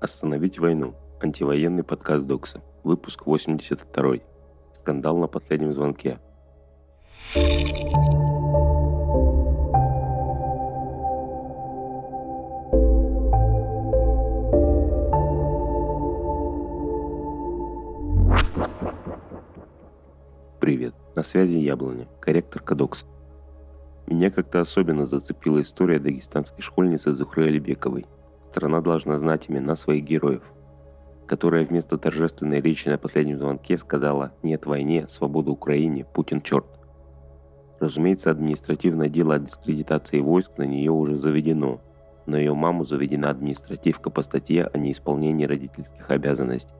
Остановить войну. Антивоенный подкаст Докса. Выпуск 82. Скандал на последнем звонке. Привет. На связи Яблоня, корректор Кадокса. Меня как-то особенно зацепила история дагестанской школьницы Зухры Алибековой. Страна должна знать имена своих героев, которая вместо торжественной речи на последнем звонке сказала «Нет войне, свобода Украине, Путин черт». Разумеется, административное дело о дискредитации войск на нее уже заведено, но ее маму заведена административка по статье о неисполнении родительских обязанностей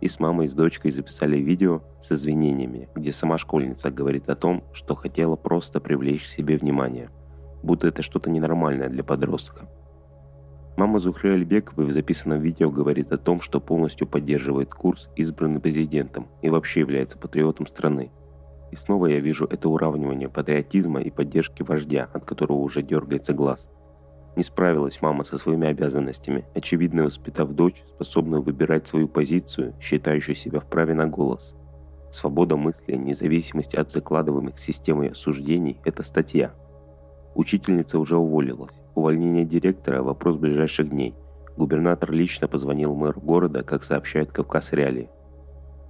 и с мамой и с дочкой записали видео с извинениями, где сама школьница говорит о том, что хотела просто привлечь к себе внимание, будто это что-то ненормальное для подростка. Мама Зухры Альбековой в записанном видео говорит о том, что полностью поддерживает курс, избранный президентом, и вообще является патриотом страны. И снова я вижу это уравнивание патриотизма и поддержки вождя, от которого уже дергается глаз – не справилась мама со своими обязанностями, очевидно воспитав дочь, способную выбирать свою позицию, считающую себя вправе на голос. Свобода мысли, независимость от закладываемых системой осуждений – это статья. Учительница уже уволилась. Увольнение директора – вопрос ближайших дней. Губернатор лично позвонил мэру города, как сообщает Кавказ Реалии.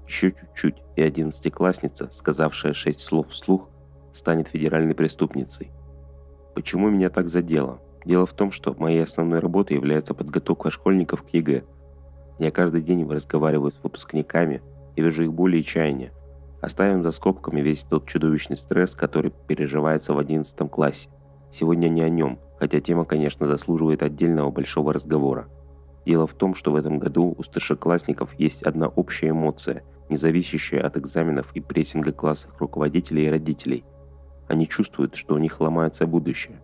Еще чуть-чуть, и одиннадцатиклассница, сказавшая шесть слов вслух, станет федеральной преступницей. Почему меня так задело? Дело в том, что моей основной работой является подготовка школьников к ЕГЭ. Я каждый день разговариваю с выпускниками и вижу их боли и чаяния. Оставим за скобками весь тот чудовищный стресс, который переживается в 11 классе. Сегодня не о нем, хотя тема, конечно, заслуживает отдельного большого разговора. Дело в том, что в этом году у старшеклассников есть одна общая эмоция, не зависящая от экзаменов и прессинга классных руководителей и родителей. Они чувствуют, что у них ломается будущее.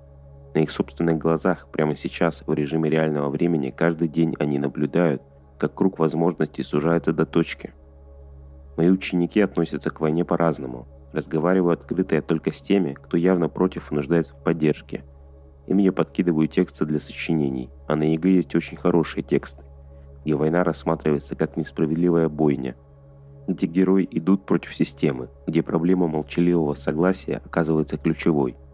На их собственных глазах прямо сейчас, в режиме реального времени, каждый день они наблюдают, как круг возможностей сужается до точки. Мои ученики относятся к войне по-разному. Разговариваю открыто я только с теми, кто явно против и нуждается в поддержке. Им я подкидываю тексты для сочинений, а на ЕГЭ есть очень хорошие тексты, где война рассматривается как несправедливая бойня, где герои идут против системы, где проблема молчаливого согласия оказывается ключевой –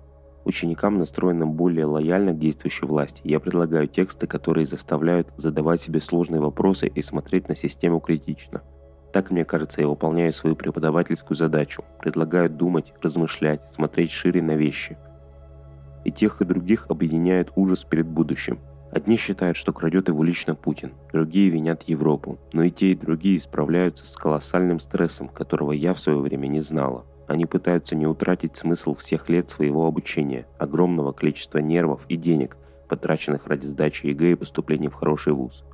Ученикам, настроенным более лояльно к действующей власти, я предлагаю тексты, которые заставляют задавать себе сложные вопросы и смотреть на систему критично. Так, мне кажется, я выполняю свою преподавательскую задачу. Предлагаю думать, размышлять, смотреть шире на вещи. И тех, и других объединяет ужас перед будущим. Одни считают, что крадет его лично Путин, другие винят Европу, но и те, и другие справляются с колоссальным стрессом, которого я в свое время не знала. Они пытаются не утратить смысл всех лет своего обучения, огромного количества нервов и денег, потраченных ради сдачи ЕГЭ и поступления в хороший вуз.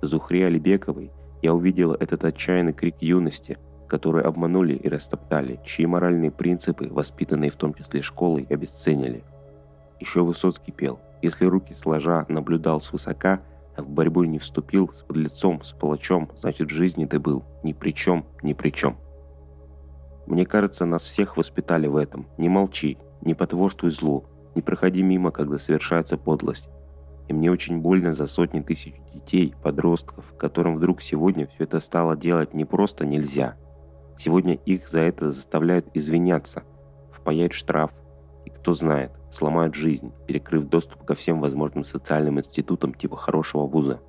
Зухре Алибековой я увидела этот отчаянный крик юности, который обманули и растоптали, чьи моральные принципы, воспитанные в том числе школой, обесценили. Еще Высоцкий пел «Если руки сложа наблюдал свысока, а в борьбу не вступил с подлецом, с палачом, значит в жизни ты был ни при чем, ни при чем». Мне кажется, нас всех воспитали в этом. Не молчи, не потворствуй злу, не проходи мимо, когда совершается подлость. И мне очень больно за сотни тысяч детей, подростков, которым вдруг сегодня все это стало делать не просто нельзя. Сегодня их за это заставляют извиняться, впаять штраф, и кто знает, сломают жизнь, перекрыв доступ ко всем возможным социальным институтам типа хорошего вуза.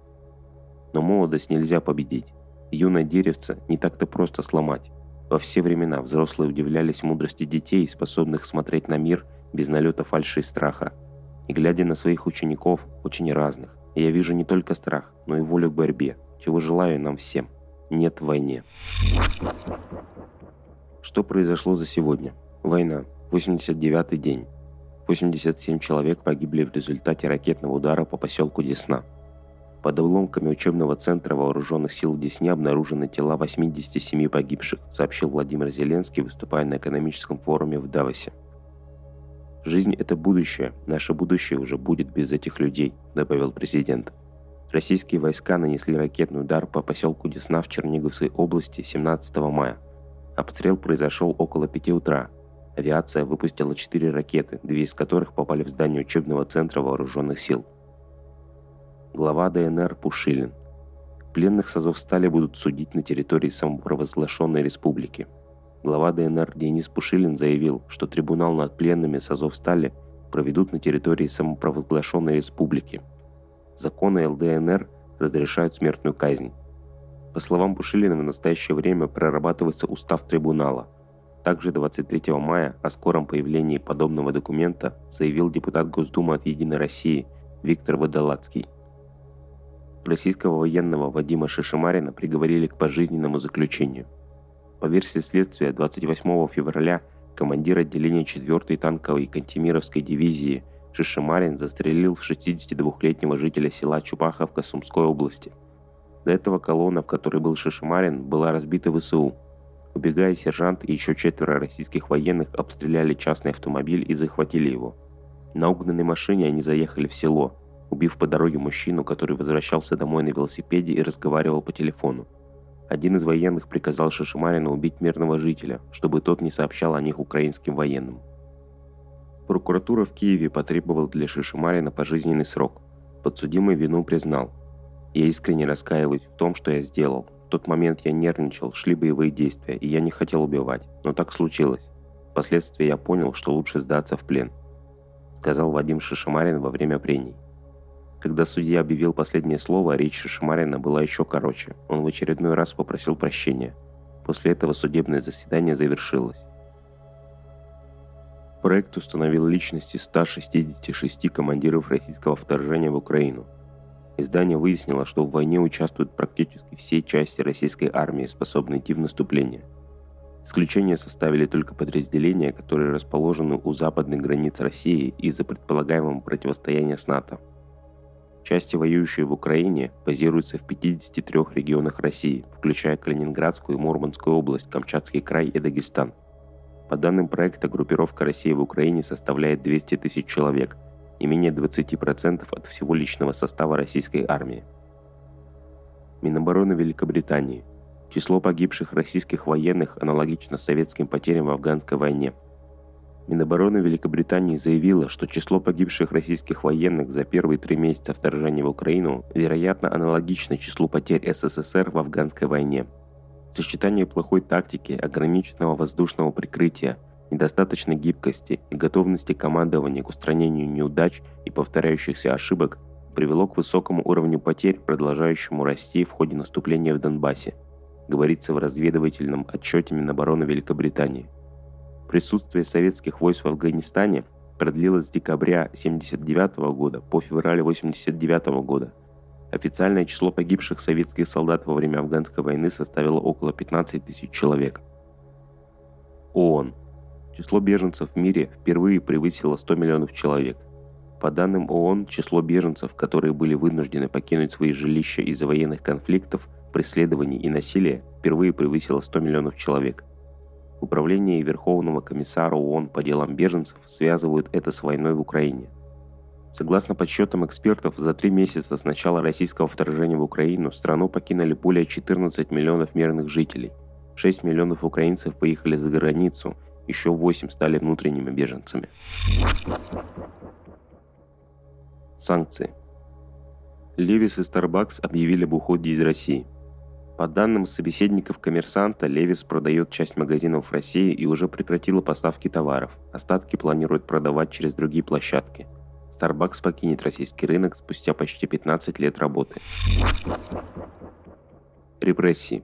Но молодость нельзя победить. Юное деревце не так-то просто сломать. Во все времена взрослые удивлялись мудрости детей, способных смотреть на мир без налета фальши и страха. И глядя на своих учеников, очень разных, я вижу не только страх, но и волю к борьбе, чего желаю нам всем. Нет войне. Что произошло за сегодня? Война. 89-й день. 87 человек погибли в результате ракетного удара по поселку Десна. Под обломками учебного центра вооруженных сил в обнаружены тела 87 погибших, сообщил Владимир Зеленский, выступая на экономическом форуме в Давосе. «Жизнь – это будущее. Наше будущее уже будет без этих людей», – добавил президент. Российские войска нанесли ракетный удар по поселку Десна в Черниговской области 17 мая. Обстрел произошел около 5 утра. Авиация выпустила 4 ракеты, две из которых попали в здание учебного центра вооруженных сил – глава ДНР Пушилин. Пленных с Азовстали будут судить на территории самопровозглашенной республики. Глава ДНР Денис Пушилин заявил, что трибунал над пленными с Азовстали проведут на территории самопровозглашенной республики. Законы ЛДНР разрешают смертную казнь. По словам Пушилина, в настоящее время прорабатывается устав трибунала. Также 23 мая о скором появлении подобного документа заявил депутат Госдумы от «Единой России» Виктор Водолацкий – Российского военного Вадима Шишимарина приговорили к пожизненному заключению. По версии следствия, 28 февраля командир отделения 4-й танковой Кантемировской дивизии Шишимарин застрелил 62-летнего жителя села Чупаховка Сумской области. До этого колонна, в которой был Шишимарин, была разбита ВСУ. Убегая, сержант и еще четверо российских военных обстреляли частный автомобиль и захватили его. На угнанной машине они заехали в село – убив по дороге мужчину, который возвращался домой на велосипеде и разговаривал по телефону. Один из военных приказал Шишимарину убить мирного жителя, чтобы тот не сообщал о них украинским военным. Прокуратура в Киеве потребовала для Шишимарина пожизненный срок. Подсудимый вину признал. «Я искренне раскаиваюсь в том, что я сделал. В тот момент я нервничал, шли боевые действия, и я не хотел убивать. Но так случилось. Впоследствии я понял, что лучше сдаться в плен», сказал Вадим Шишимарин во время прений. Когда судья объявил последнее слово, речь Шишимарина была еще короче. Он в очередной раз попросил прощения. После этого судебное заседание завершилось. Проект установил личности 166 командиров российского вторжения в Украину. Издание выяснило, что в войне участвуют практически все части российской армии, способные идти в наступление. Исключение составили только подразделения, которые расположены у западных границ России из-за предполагаемого противостояния с НАТО. Части, воюющие в Украине, базируются в 53 регионах России, включая Калининградскую и Мурманскую область, Камчатский край и Дагестан. По данным проекта, группировка России в Украине составляет 200 тысяч человек, не менее 20% от всего личного состава российской армии. Минобороны Великобритании. Число погибших российских военных аналогично советским потерям в афганской войне – Минобороны Великобритании заявила, что число погибших российских военных за первые три месяца вторжения в Украину вероятно аналогично числу потерь СССР в афганской войне. Сочетание плохой тактики, ограниченного воздушного прикрытия, недостаточной гибкости и готовности командования к устранению неудач и повторяющихся ошибок привело к высокому уровню потерь, продолжающему расти в ходе наступления в Донбассе, говорится в разведывательном отчете Минобороны Великобритании – Присутствие советских войск в Афганистане продлилось с декабря 1979 года по февраль 1989 года. Официальное число погибших советских солдат во время афганской войны составило около 15 тысяч человек. ООН. Число беженцев в мире впервые превысило 100 миллионов человек. По данным ООН, число беженцев, которые были вынуждены покинуть свои жилища из-за военных конфликтов, преследований и насилия, впервые превысило 100 миллионов человек. Управление Верховного комиссара ООН по делам беженцев связывают это с войной в Украине. Согласно подсчетам экспертов, за три месяца с начала российского вторжения в Украину страну покинули более 14 миллионов мирных жителей. 6 миллионов украинцев поехали за границу, еще 8 стали внутренними беженцами. Санкции. Левис и Starbucks объявили об уходе из России – по данным собеседников коммерсанта, Левис продает часть магазинов в России и уже прекратила поставки товаров. Остатки планирует продавать через другие площадки. Starbucks покинет российский рынок спустя почти 15 лет работы. Репрессии.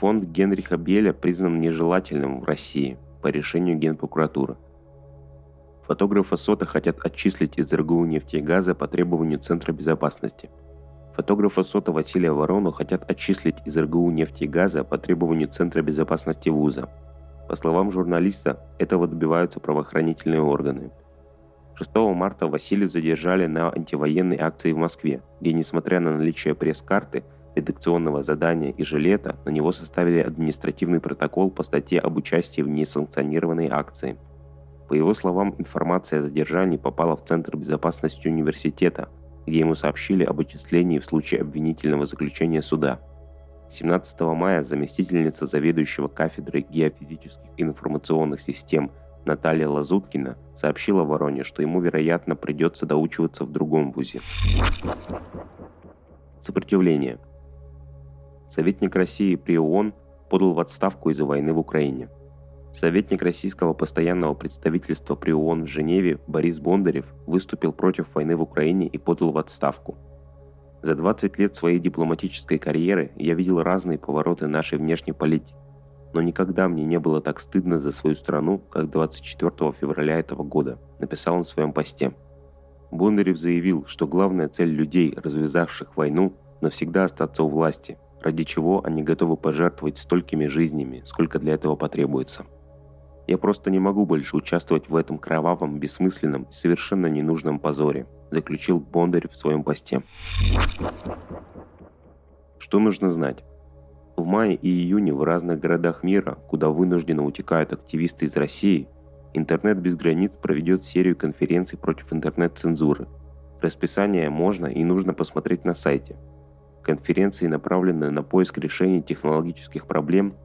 Фонд Генриха Беля признан нежелательным в России по решению Генпрокуратуры. Фотографа Сота хотят отчислить из РГУ нефти и газа по требованию Центра безопасности – Фотографа СОТа Василия Ворону хотят отчислить из РГУ нефти и газа по требованию Центра безопасности вуза. По словам журналиста, этого добиваются правоохранительные органы. 6 марта Василию задержали на антивоенной акции в Москве, где, несмотря на наличие пресс-карты, редакционного задания и жилета, на него составили административный протокол по статье об участии в несанкционированной акции. По его словам, информация о задержании попала в Центр безопасности университета – где ему сообщили об отчислении в случае обвинительного заключения суда. 17 мая заместительница заведующего кафедрой геофизических информационных систем Наталья Лазуткина сообщила Вороне, что ему, вероятно, придется доучиваться в другом вузе. Сопротивление. Советник России при ООН подал в отставку из-за войны в Украине. Советник российского постоянного представительства при ООН в Женеве Борис Бондарев выступил против войны в Украине и подал в отставку. За 20 лет своей дипломатической карьеры я видел разные повороты нашей внешней политики, но никогда мне не было так стыдно за свою страну, как 24 февраля этого года, написал он в своем посте. Бондарев заявил, что главная цель людей, развязавших войну, навсегда остаться у власти, ради чего они готовы пожертвовать столькими жизнями, сколько для этого потребуется. Я просто не могу больше участвовать в этом кровавом, бессмысленном совершенно ненужном позоре, заключил Бондарев в своем посте. Что нужно знать? В мае и июне в разных городах мира, куда вынужденно утекают активисты из России, Интернет без границ проведет серию конференций против интернет-цензуры. Расписание можно и нужно посмотреть на сайте. Конференции направлены на поиск решений технологических проблем,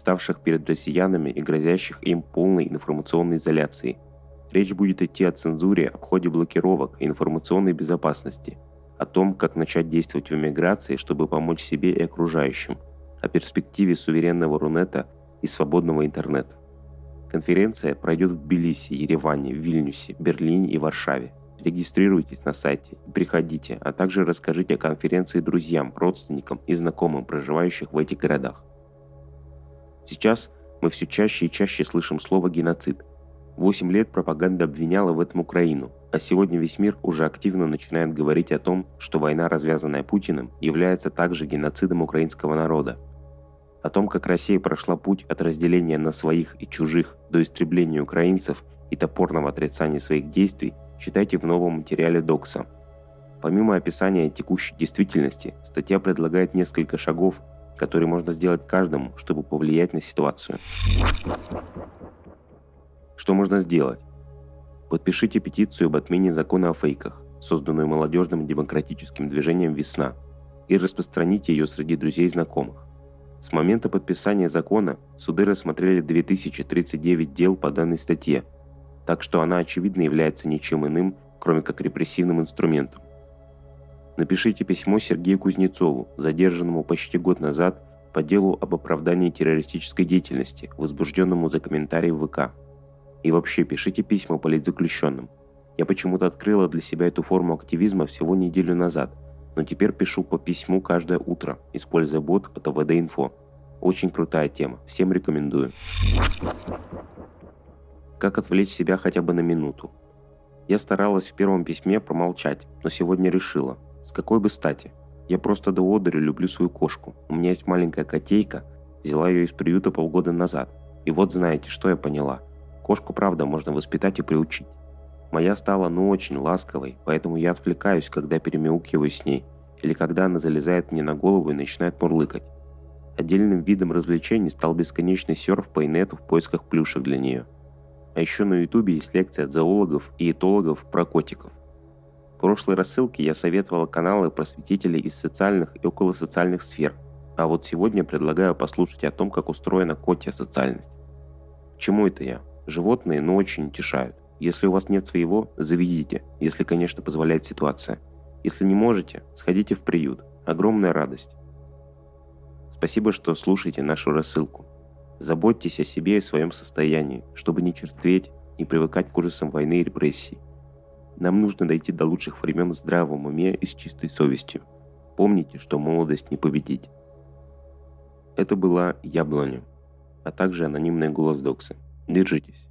ставших перед россиянами и грозящих им полной информационной изоляцией. Речь будет идти о цензуре, обходе блокировок и информационной безопасности, о том, как начать действовать в эмиграции, чтобы помочь себе и окружающим, о перспективе суверенного Рунета и свободного интернета. Конференция пройдет в Тбилиси, Ереване, Вильнюсе, Берлине и Варшаве. Регистрируйтесь на сайте и приходите, а также расскажите о конференции друзьям, родственникам и знакомым, проживающих в этих городах. Сейчас мы все чаще и чаще слышим слово «геноцид». Восемь лет пропаганда обвиняла в этом Украину, а сегодня весь мир уже активно начинает говорить о том, что война, развязанная Путиным, является также геноцидом украинского народа – о том, как Россия прошла путь от разделения на своих и чужих до истребления украинцев и топорного отрицания своих действий, читайте в новом материале Докса. Помимо описания текущей действительности, статья предлагает несколько шагов, которые можно сделать каждому, чтобы повлиять на ситуацию. Что можно сделать? Подпишите петицию об отмене закона о фейках, созданную молодежным демократическим движением «Весна», и распространите ее среди друзей и знакомых. С момента подписания закона суды рассмотрели 2039 дел по данной статье, так что она очевидно является ничем иным, кроме как репрессивным инструментом. Напишите письмо Сергею Кузнецову, задержанному почти год назад по делу об оправдании террористической деятельности, возбужденному за комментарий в ВК. И вообще пишите письма политзаключенным. Я почему-то открыла для себя эту форму активизма всего неделю назад – но теперь пишу по письму каждое утро, используя бот от ОВД-инфо. Очень крутая тема, всем рекомендую. Как отвлечь себя хотя бы на минуту? Я старалась в первом письме промолчать, но сегодня решила. С какой бы стати? Я просто до одури люблю свою кошку. У меня есть маленькая котейка, взяла ее из приюта полгода назад. И вот знаете, что я поняла. Кошку, правда, можно воспитать и приучить. Моя стала ну очень ласковой, поэтому я отвлекаюсь, когда перемяукиваю с ней, или когда она залезает мне на голову и начинает мурлыкать. Отдельным видом развлечений стал бесконечный серф по инету в поисках плюшек для нее. А еще на ютубе есть лекция от зоологов и этологов про котиков. В прошлой рассылке я советовала каналы просветителей из социальных и околосоциальных сфер, а вот сегодня предлагаю послушать о том, как устроена котья социальность. К чему это я? Животные, ну, очень утешают. Если у вас нет своего, заведите, если, конечно, позволяет ситуация. Если не можете, сходите в приют. Огромная радость. Спасибо, что слушаете нашу рассылку. Заботьтесь о себе и своем состоянии, чтобы не чертветь, не привыкать к ужасам войны и репрессий. Нам нужно дойти до лучших времен в здравом уме и с чистой совестью. Помните, что молодость не победить. Это была Яблоня, а также анонимный голос Докса. Держитесь.